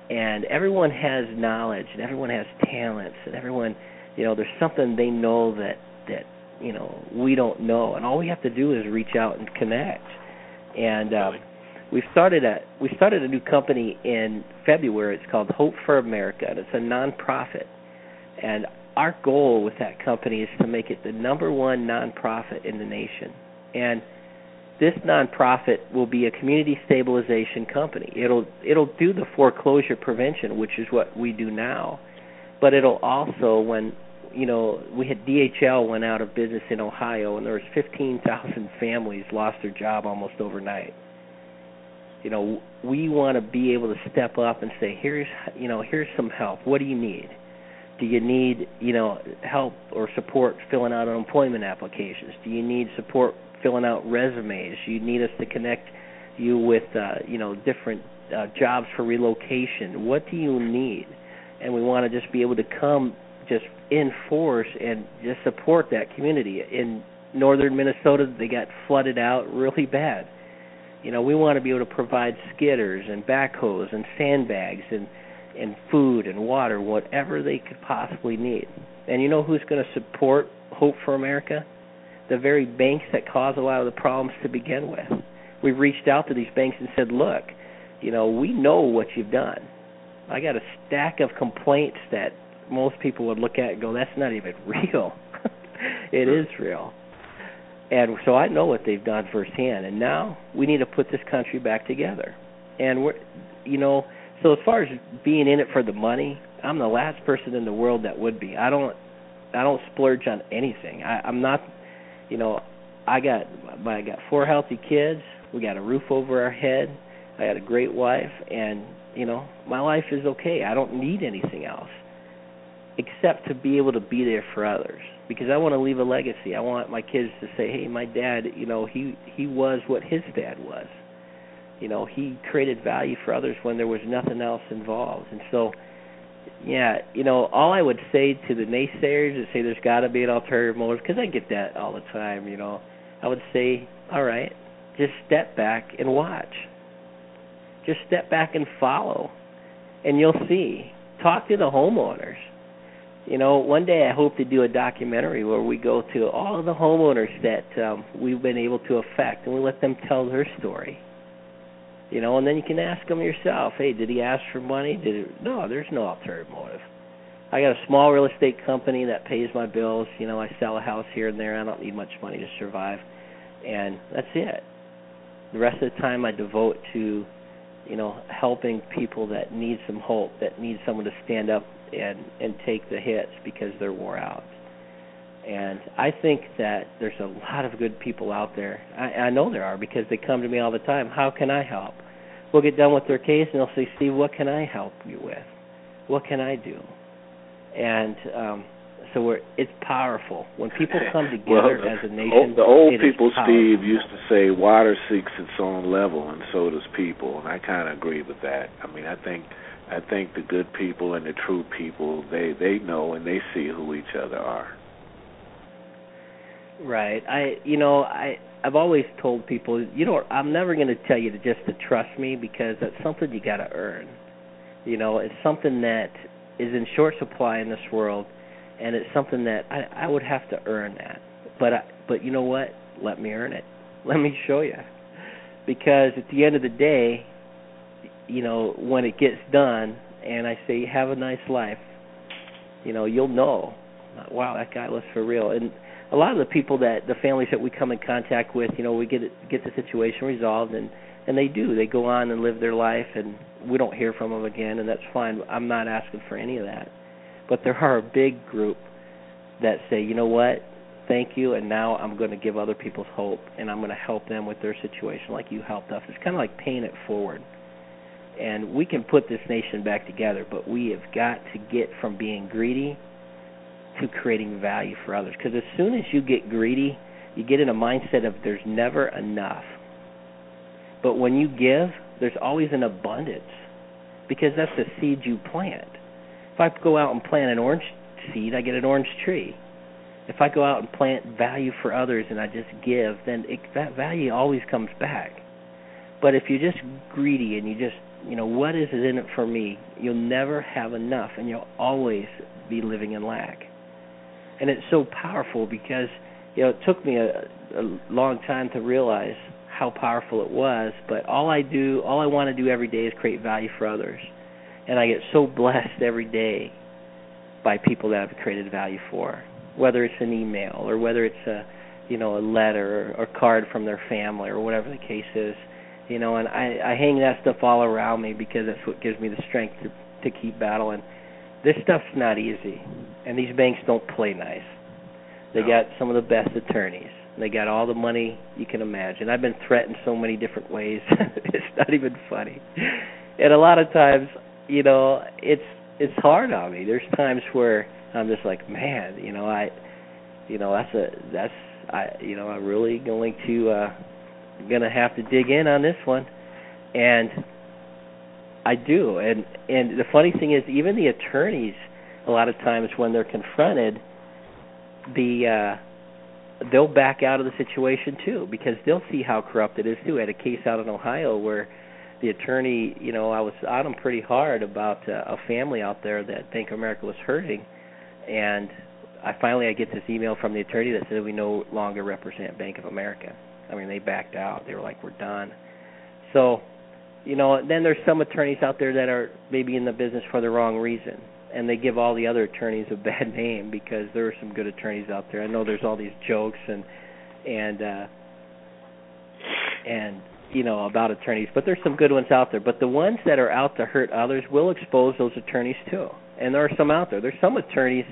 S4: and everyone has knowledge, and everyone has talents, and everyone, you know, there's something they know that that you know we don't know, and all we have to do is reach out and connect. And um, we started a we started a new company in February. It's called Hope for America, and it's a nonprofit. And our goal with that company is to make it the number one nonprofit in the nation. And this nonprofit will be a community stabilization company. It'll it'll do the foreclosure prevention, which is what we do now, but it'll also when you know we had DHL went out of business in Ohio, and there was 15,000 families lost their job almost overnight you know we want to be able to step up and say here's you know here's some help. What do you need? Do you need you know help or support filling out unemployment applications? Do you need support filling out resumes? Do you need us to connect you with uh, you know different uh, jobs for relocation. What do you need? And we want to just be able to come just in force and just support that community. In northern minnesota they got flooded out really bad you know, we want to be able to provide skidders and backhoes and sandbags and and food and water, whatever they could possibly need. And you know who's going to support Hope for America? The very banks that cause a lot of the problems to begin with. We've reached out to these banks and said, "Look, you know, we know what you've done. I got a stack of complaints that most people would look at and go, "That's not even real." it is real and so I know what they've done firsthand. And now we need to put this country back together. And we're, you know, so as far as being in it for the money, I'm the last person in the world that would be. I don't, I don't splurge on anything. I, I'm not, you know, I got, I got four healthy kids. We got a roof over our head. I got a great wife, and you know, my life is okay. I don't need anything else except to be able to be there for others because I want to leave a legacy. I want my kids to say, "Hey, my dad, you know, he he was what his dad was. You know, he created value for others when there was nothing else involved." And so yeah, you know, all I would say to the naysayers that say there's got to be an alternative motive because I get that all the time, you know. I would say, "All right, just step back and watch. Just step back and follow." And you'll see. Talk to the homeowners you know, one day I hope to do a documentary where we go to all of the homeowners that um, we've been able to affect, and we let them tell their story. You know, and then you can ask them yourself, hey, did he ask for money? Did it? No, there's no ulterior motive. I got a small real estate company that pays my bills. You know, I sell a house here and there. I don't need much money to survive, and that's it. The rest of the time I devote to, you know, helping people that need some hope, that need someone to stand up and and take the hits because they're wore out. And I think that there's a lot of good people out there. I, I know there are because they come to me all the time. How can I help? We'll get done with their case and they'll say, Steve, what can I help you with? What can I do? And um, so we're it's powerful when people come together
S3: well,
S4: as a nation.
S3: The old people, Steve, used to say, "Water seeks its own level, and so does people," and I kind of agree with that. I mean, I think I think the good people and the true people they they know and they see who each other are.
S4: Right. I you know I I've always told people you know I'm never going to tell you to just to trust me because that's something you got to earn. You know, it's something that is in short supply in this world, and it's something that I I would have to earn that. But I, but you know what? Let me earn it. Let me show you. Because at the end of the day, you know, when it gets done and I say have a nice life, you know, you'll know, wow, that guy was for real. And a lot of the people that the families that we come in contact with, you know, we get it, get the situation resolved, and and they do. They go on and live their life, and we don't hear from them again, and that's fine. I'm not asking for any of that. But there are a big group that say, you know what, thank you, and now I'm going to give other people's hope, and I'm going to help them with their situation like you helped us. It's kind of like paying it forward. And we can put this nation back together, but we have got to get from being greedy to creating value for others. Because as soon as you get greedy, you get in a mindset of there's never enough. But when you give, there's always an abundance because that's the seed you plant. If I go out and plant an orange seed, I get an orange tree. If I go out and plant value for others and I just give, then it, that value always comes back. But if you're just greedy and you just, you know, what is in it for me? You'll never have enough and you'll always be living in lack. And it's so powerful because, you know, it took me a, a long time to realize how powerful it was, but all I do, all I want to do every day is create value for others. And I get so blessed every day by people that I've created value for, whether it's an email or whether it's a, you know, a letter or a card from their family or whatever the case is. You know, and I I hang that stuff all around me because that's what gives me the strength to to keep battling. This stuff's not easy, and these banks don't play nice. They
S3: No.
S4: got some of the best attorneys. They got all the money you can imagine. I've been threatened so many different ways. it's not even funny. And a lot of times, you know, it's it's hard on me. There's times where I'm just like, man, you know, I you know, that's a that's I you know, I'm really going to uh gonna have to dig in on this one. And I do. And and the funny thing is even the attorneys a lot of times when they're confronted the uh they'll back out of the situation too because they'll see how corrupt it is too. I had a case out in Ohio where the attorney, you know, I was on him pretty hard about uh, a family out there that Bank of America was hurting, and I finally I get this email from the attorney that said we no longer represent Bank of America. I mean, they backed out. They were like, we're done. So, you know, then there's some attorneys out there that are maybe in the business for the wrong reason and they give all the other attorneys a bad name because there are some good attorneys out there. I know there's all these jokes and and uh and you know about attorneys, but there's some good ones out there. But the ones that are out to hurt others will expose those attorneys too. And there are some out there. There's some attorneys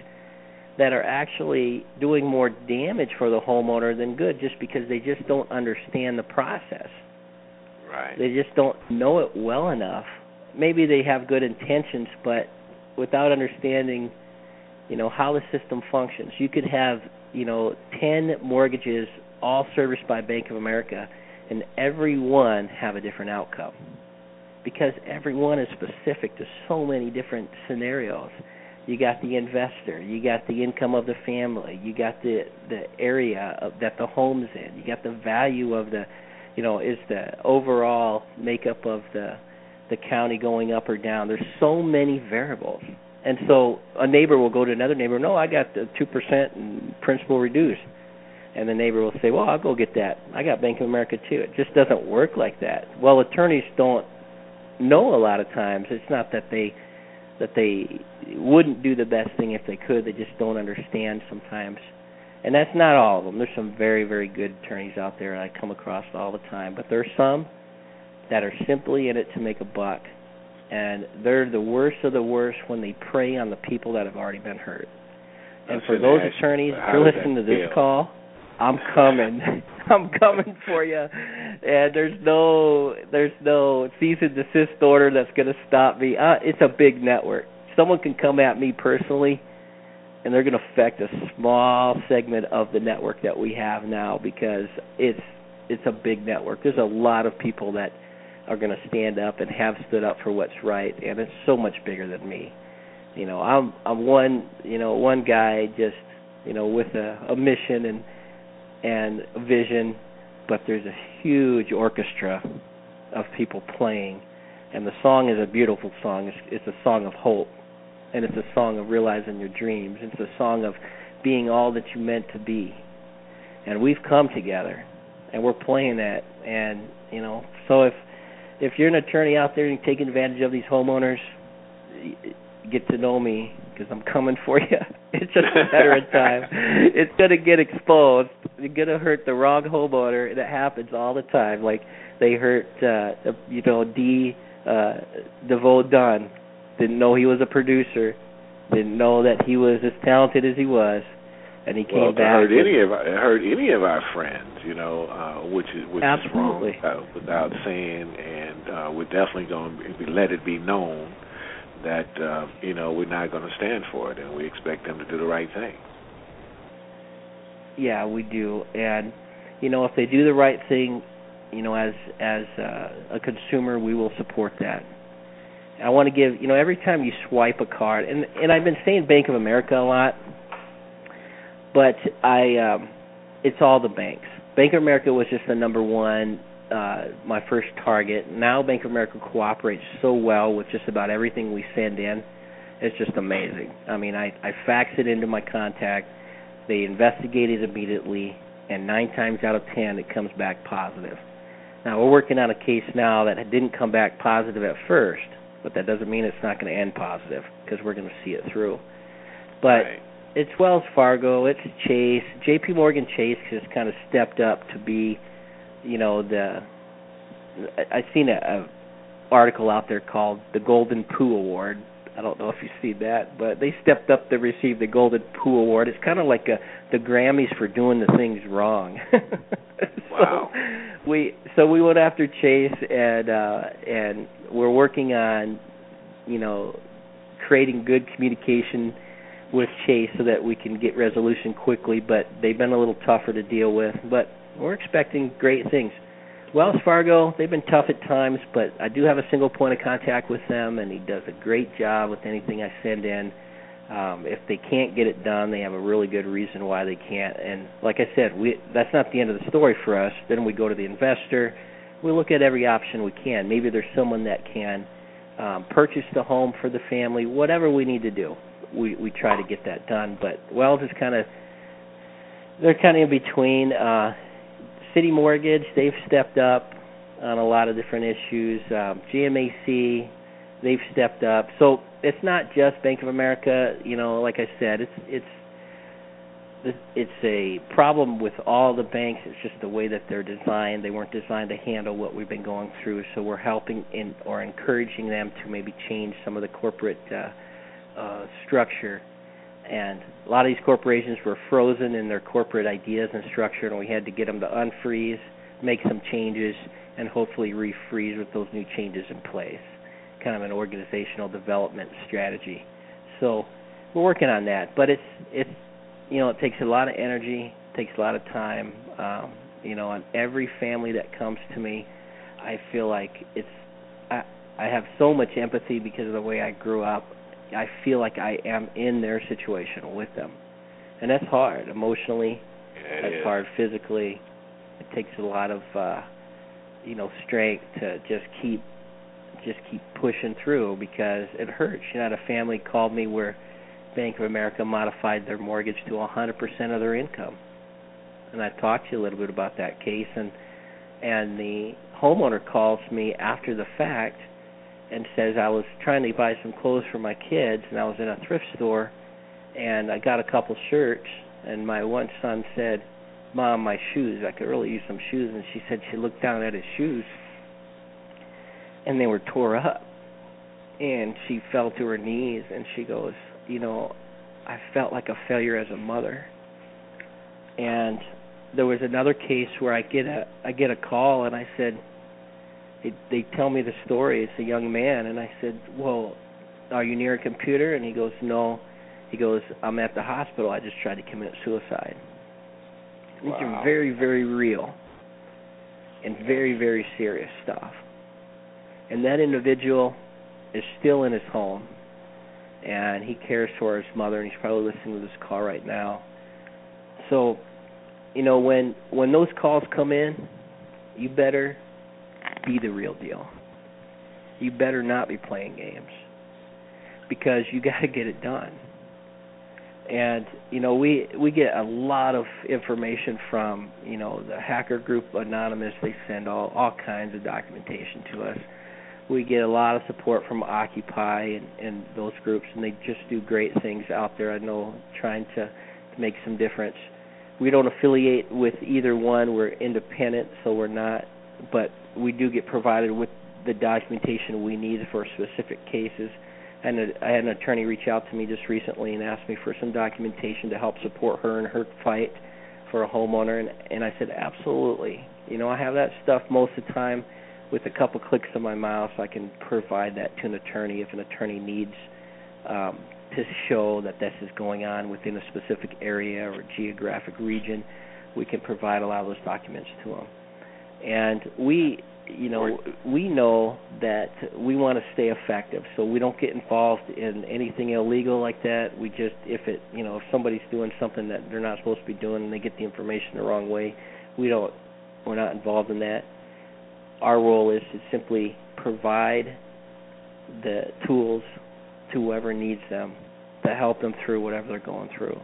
S4: that are actually doing more damage for the homeowner than good just because they just don't understand the process.
S3: Right.
S4: They just don't know it well enough. Maybe they have good intentions, but without understanding, you know, how the system functions. You could have, you know, 10 mortgages all serviced by Bank of America and every one have a different outcome. Because every one is specific to so many different scenarios. You got the investor, you got the income of the family, you got the the area of, that the home's in, you got the value of the, you know, is the overall makeup of the the county going up or down. There's so many variables. And so a neighbor will go to another neighbor, no, I got the 2% and principal reduced. And the neighbor will say, well, I'll go get that. I got Bank of America too. It just doesn't work like that. Well, attorneys don't know a lot of times. It's not that they that they wouldn't do the best thing if they could. They just don't understand sometimes. And that's not all of them. There's some very, very good attorneys out there I come across all the time. But there are some that are simply in it to make a buck. And they're the worst of the worst when they prey on the people that have already been hurt. And for those attorneys, you're listening to this
S3: feel?
S4: call, I'm coming. I'm coming for you. And there's no there's no cease and desist order that's going to stop me. Uh, it's a big network. Someone can come at me personally and they're going to affect a small segment of the network that we have now because it's it's a big network. There's a lot of people that are going to stand up and have stood up for what's right, and it's so much bigger than me. You know, I'm I'm one you know one guy just you know with a, a mission and and vision, but there's a huge orchestra of people playing, and the song is a beautiful song. It's, it's a song of hope, and it's a song of realizing your dreams. It's a song of being all that you meant to be, and we've come together, and we're playing that. And you know, so if if you're an attorney out there and taking advantage of these homeowners, get to know me because I'm coming for you. It's just a matter of time. It's gonna get exposed. You're gonna hurt the wrong homeowner. That happens all the time. Like they hurt, uh, you know, D. Uh, DeVoe Dunn. Didn't know he was a producer. Didn't know that he was as talented as he was. And he came
S3: well,
S4: back.
S3: Hurt any of our, hurt any of our friends, you know, uh, which is which
S4: Absolutely.
S3: is wrong uh, without saying, and uh, we're definitely going to let it be known that uh, you know we're not going to stand for it, and we expect them to do the right thing.
S4: Yeah, we do, and you know if they do the right thing, you know as as uh, a consumer, we will support that. I want to give you know every time you swipe a card, and and I've been saying Bank of America a lot, but I um, it's all the banks. Bank of America was just the number one uh, my first target. Now Bank of America cooperates so well with just about everything we send in. It's just amazing. I mean, I I fax it into my contact. They investigate it immediately, and nine times out of ten, it comes back positive. Now we're working on a case now that didn't come back positive at first, but that doesn't mean it's not going to end positive because we're going to see it through. But
S3: right.
S4: it's Wells Fargo, it's Chase, J.P. Morgan Chase has kind of stepped up to be you know the I, I've seen a, a article out there called the Golden Poo Award. I don't know if you've seen that, but they stepped up to receive the Golden Poo Award. It's kind of like a, the Grammys for doing the things wrong.
S3: wow.
S4: So we so we went after Chase and uh and we're working on you know creating good communication with Chase so that we can get resolution quickly, but they've been a little tougher to deal with. But we're expecting great things. Wells Fargo, they've been tough at times, but I do have a single point of contact with them, and he does a great job with anything I send in. Um, if they can't get it done, they have a really good reason why they can't. And like I said, we that's not the end of the story for us. Then we go to the investor. We look at every option we can. Maybe there's someone that can um, purchase the home for the family. Whatever we need to do, we we try to get that done. But Wells is kind of they're kind of in between. Uh, Citi Mortgage, they've stepped up on a lot of different issues. Um, GMAC, they've stepped up. So it's not just Bank of America. You know, like I said, it's it's it's a problem with all the banks. It's just the way that they're designed. They weren't designed to handle what we've been going through. So we're helping in or encouraging them to maybe change some of the corporate uh, uh, structure and a lot of these corporations were frozen in their corporate ideas and structure, and we had to get them to unfreeze, make some changes, and hopefully refreeze with those new changes in place. Kind of an organizational development strategy. So we're working on that, but it's it's you know it takes a lot of energy, takes a lot of time. Um, you know, on every family that comes to me, I feel like it's I I have so much empathy because of the way I grew up I feel like I am in their situation with them, and that's hard emotionally.
S3: Yeah,
S4: that's
S3: is.
S4: hard physically. It takes a lot of uh, you know strength to just keep just keep pushing through because it hurts. You know, a family called me where Bank of America modified their mortgage to 100% of their income, and I talked to you a little bit about that case and and the homeowner calls me after the fact and says I was trying to buy some clothes for my kids and I was in a thrift store and I got a couple shirts and my one son said, "Mom, my shoes. I could really use some shoes." And she said she looked down at his shoes and they were tore up. And she fell to her knees and she goes, "You know, I felt like a failure as a mother." And there was another case where I get a I get a call and I said, they they tell me the story. It's a young man, and I said, "Well, are you near a computer?" And he goes, "No." He goes, "I'm at the hospital. I just tried to commit suicide." These are very, very real and very, very serious stuff. And that individual is still in his home, and he cares for his mother, and he's probably listening to this call right now. So, you know, when when those calls come in, you better be the real deal. You better not be playing games because you got to get it done. And you know, we we get a lot of information from you know the hacker group Anonymous. They send all all kinds of documentation to us. we get a lot of support from Occupy and, and those groups, and they just do great things out there. I know trying to, to make some difference. We don't affiliate with either one. We're independent, so we're not. But we do get provided with the documentation we need for specific cases. And I had an attorney reach out to me just recently and asked me for some documentation to help support her in her fight for a homeowner, and, and I said absolutely. You know, I have that stuff most of the time with a couple clicks of my mouse, I can provide that to an attorney if an attorney needs um, to show that this is going on within a specific area or geographic region. We can provide a lot of those documents to them. And we, you know, we know that we want to stay effective, so we don't get involved in anything illegal like that. We just, if it, you know, if somebody's doing something that they're not supposed to be doing and they get the information the wrong way, we don't, we're not involved in that our role is to simply provide the tools to whoever needs them to help them through whatever they're going through.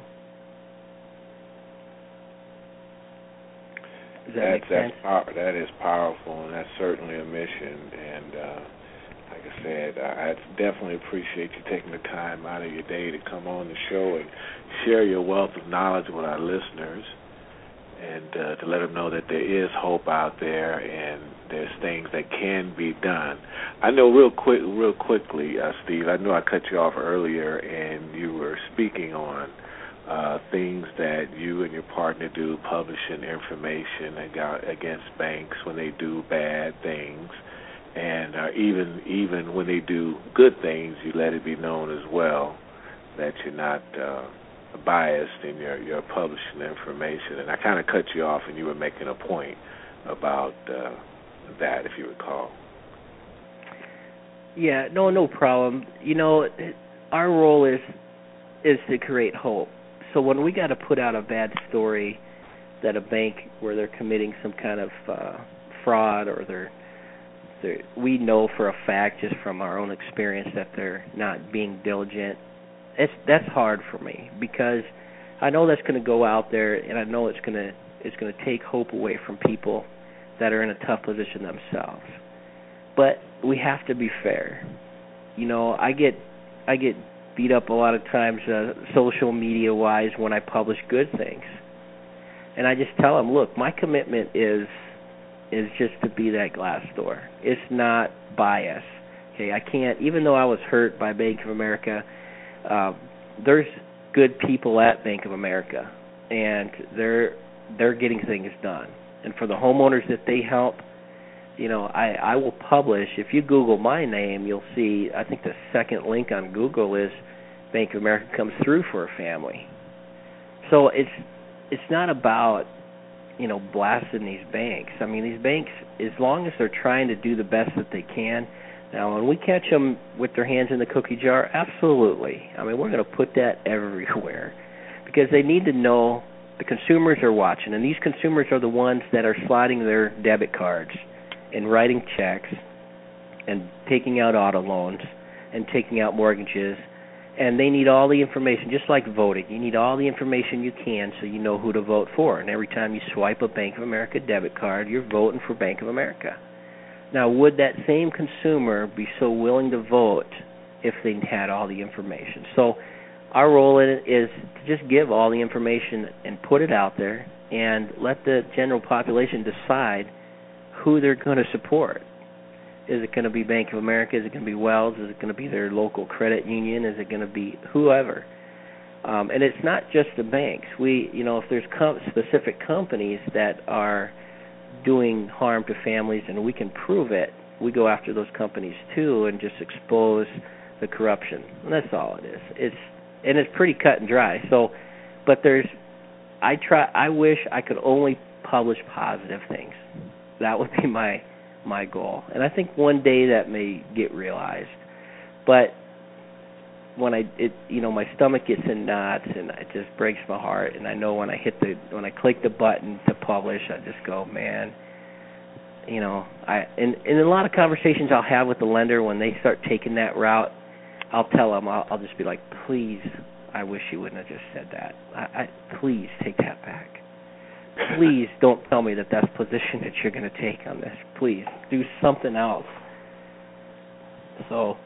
S4: Does that
S3: that's? That's power, that is powerful, and that's certainly a mission. And uh, like I said, I, I definitely appreciate you taking the time out of your day to come on the show and share your wealth of knowledge with our listeners and uh, to let them know that there is hope out there and there's things that can be done. I know real quick, real quickly, uh, Steve. I know I cut you off earlier, and you were speaking on uh, things that you and your partner do, publishing information against banks when they do bad things, and uh, even even when they do good things, you let it be known as well that you're not. Uh, biased in your your publishing information, and I kind of cut you off, and you were making a point about uh, that, if you recall.
S4: Yeah, no, no problem. You know, our role is is to create hope. So when we got to put out a bad story that a bank where they're committing some kind of uh, fraud or they're, we know for a fact just from our own experience that they're not being diligent it's that's hard for me because I know that's going to go out there, and I know it's going to it's going to take hope away from people that are in a tough position themselves. But we have to be fair. You know, I get I get beat up a lot of times uh, social media wise when I publish good things. And I just tell them, look, my commitment is is just to be that glass door. It's not bias. Okay, I can't even though I was hurt by Bank of America uh, there's good people at Bank of America, and they're they're getting things done. And for the homeowners that they help, you know, I I will publish. If you Google my name, you'll see. I think the second link on Google is Bank of America comes through for a family. So it's it's not about you know blasting these banks. I mean, these banks, as long as they're trying to do the best that they can, now, when we catch them with their hands in the cookie jar, absolutely. I mean, we're going to put that everywhere because they need to know the consumers are watching, and these consumers are the ones that are sliding their debit cards and writing checks and taking out auto loans and taking out mortgages. And they need all the information, just like voting. You need all the information you can so you know who to vote for. And every time you swipe a Bank of America debit card, you're voting for Bank of America. Now, would that same consumer be so willing to vote if they had all the information? So, our role in it is to just give all the information and put it out there and let the general population decide who they're going to support. Is it going to be Bank of America? Is it going to be Wells? Is it going to be their local credit union? Is it going to be whoever? Um, and it's not just the banks. We, you know, if there's com- specific companies that are doing harm to families and we can prove it, we go after those companies too and just expose the corruption. And that's all it is. It's and it's pretty cut and dry. So, but there's I try I wish I could only publish positive things. That would be my my goal. And I think one day that may get realized. But when I it you know my stomach gets in knots and it just breaks my heart and I know when I hit the when I click the button to publish I just go man you know I and in a lot of conversations I'll have with the lender when they start taking that route I'll tell them I'll, I'll just be like please I wish you wouldn't have just said that I, I please take that back please don't tell me that that's position that you're going to take on this please do something else So,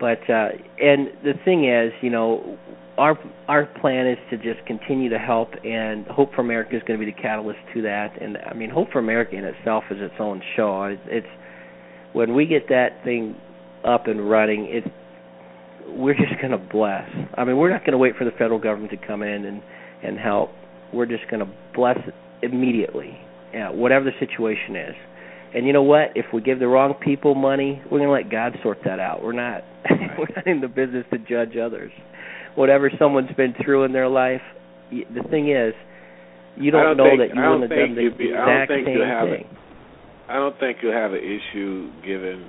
S4: but uh, and the thing is, you know, our our plan is to just continue to help, and Hope for America is going to be the catalyst to that. And I mean, Hope for America in itself is its own show. It's, it's when we get that thing up and running, it we're just going to bless. I mean, we're not going to wait for the federal government to come in and and help. We're just going to bless it immediately, yeah, whatever the situation is. And you know what? If we give the wrong people money, we're going to let God sort that out. We're not we're not in the business to judge others. Whatever someone's been through in their life, the thing is, you don't,
S3: don't
S4: know
S3: think,
S4: that you wouldn't have done the
S3: be,
S4: exact
S3: same
S4: thing.
S3: A, I don't think you'll have an issue giving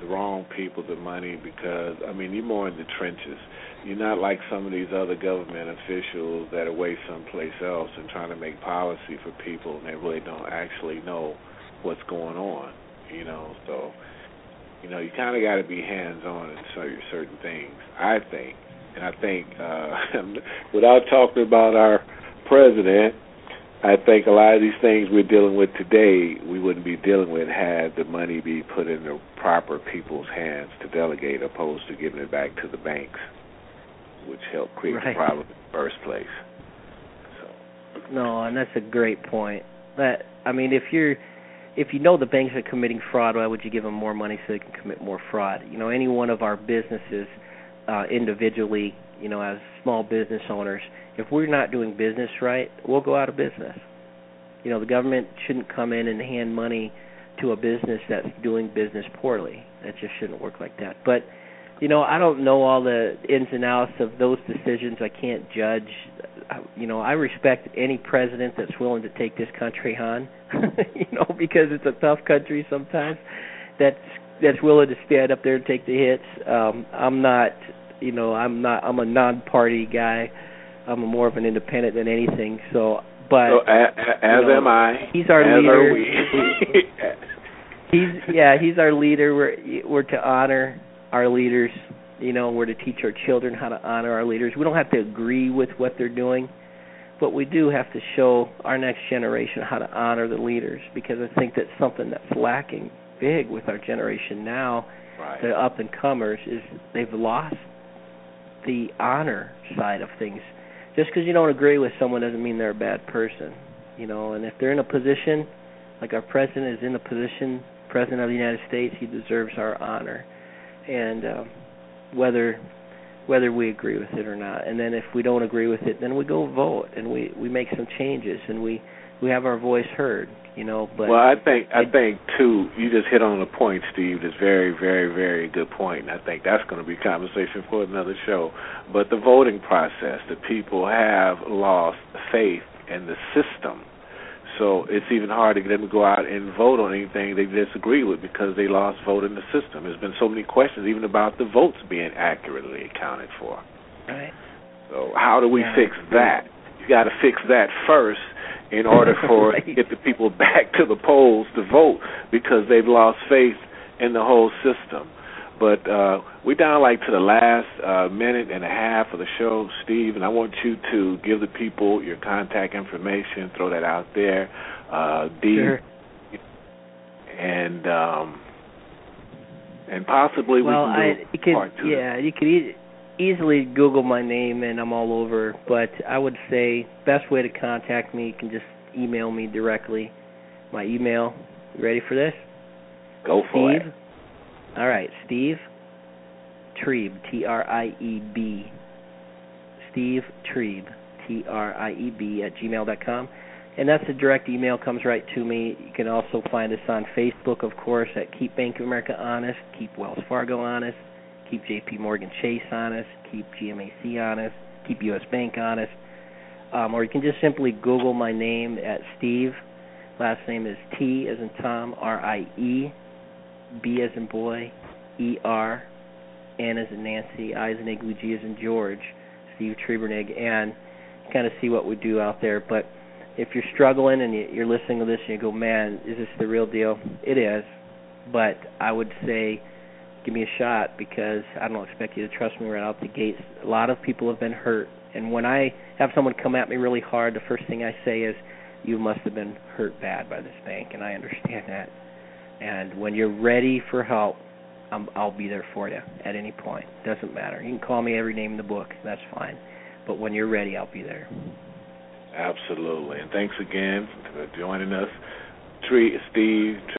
S3: the wrong people the money because I mean you're more in the trenches. You're not like some of these other government officials that are way someplace else and trying to make policy for people and they really don't actually know what's going on. You know, so you know you kind of got to be hands on in certain certain things. I think, and I think uh, without talking about our president I think a lot of these things we're dealing with today, we wouldn't be dealing with had the money be put in the proper people's hands to delegate, opposed to giving it back to the banks, which helped create
S4: right.
S3: the problem in the first place. So.
S4: No, and that's a great point. That I mean, if you're if you know the banks are committing fraud, why would you give them more money so they can commit more fraud? You know, any one of our businesses uh, individually, you know, as small business owners if we're not doing business right, we'll go out of business. You know, the government shouldn't come in and hand money to a business that's doing business poorly. That just shouldn't work like that. But you know, I don't know all the ins and outs of those decisions. I can't judge. You know, I respect any president that's willing to take this country on. you know, because it's a tough country sometimes. That's that's willing to stand up there and take the hits. Um, I'm not. You know, I'm not. I'm a non-party guy. I'm more of an independent than anything. So, but
S3: so, a, a, as
S4: know,
S3: am I.
S4: He's our
S3: as
S4: leader.
S3: Are we.
S4: he's yeah, he's our leader. We're we're to honor our leaders. You know, we're to teach our children how to honor our leaders. We don't have to agree with what they're doing, but we do have to show our next generation how to honor the leaders because I think that's something that's lacking big with our generation now.
S3: Right.
S4: The up and comers is they've lost the honor side of things just because you don't agree with someone doesn't mean they're a bad person, you know. And if they're in a position, like our president is in a position, president of the United States, he deserves our honor, and um, whether whether we agree with it or not. And then if we don't agree with it, then we go vote and we we make some changes and we we have our voice heard, you know. But
S3: well, I think I think too. You just hit on a point, Steve. That's very, very, very good point. And I think that's going to be conversation for another show. But the voting process, the people have lost faith in the system. So it's even hard to get them to go out and vote on anything they disagree with because they lost vote in the system. There's been so many questions even about the votes being accurately accounted for.
S4: Right.
S3: So how do we
S4: yeah.
S3: fix that? You got to fix that first in order for
S4: right.
S3: get the people back to the polls to vote because they've lost faith in the whole system. But uh, we're down like to the last uh, minute and a half of the show, Steve, and I want you to give the people your contact information, throw that out there. Uh, D,
S4: sure.
S3: and um, and possibly
S4: well,
S3: we can do
S4: I, you could,
S3: part two.
S4: Yeah, you could e- easily Google my name and I'm all over. But I would say best way to contact me, you can just email me directly. My email. You ready for this?
S3: Go for
S4: Steve.
S3: it.
S4: All right, Steve Trieb, T R I E B. Steve Trieb, T R I E B at gmail dot com. And that's a direct email, comes right to me. You can also find us on Facebook, of course, at Keep Bank of America Honest, Keep Wells Fargo Honest, Keep JP Morgan Chase Honest, Keep GMAC Honest, Keep US Bank Honest. Um, or you can just simply Google my name at Steve. Last name is T as in Tom, R I E, B as in boy, E R, N as in Nancy, I as in Igloo, G as in George, Steve Triebernig, and kind of see what we do out there. But if you're struggling and you're listening to this and you go, man, is this the real deal? It is. But I would say give me a shot because I don't expect you to trust me right out the gates. A lot of people have been hurt. And when I have someone come at me really hard, the first thing I say is, you must have been hurt bad by this bank, and I understand that. And when you're ready for help, I'm, I'll be there for you at any point. Doesn't matter. You can call me every name in the book. That's fine. But when you're ready, I'll be there.
S3: Absolutely. And thanks again for joining us. Tree, Steve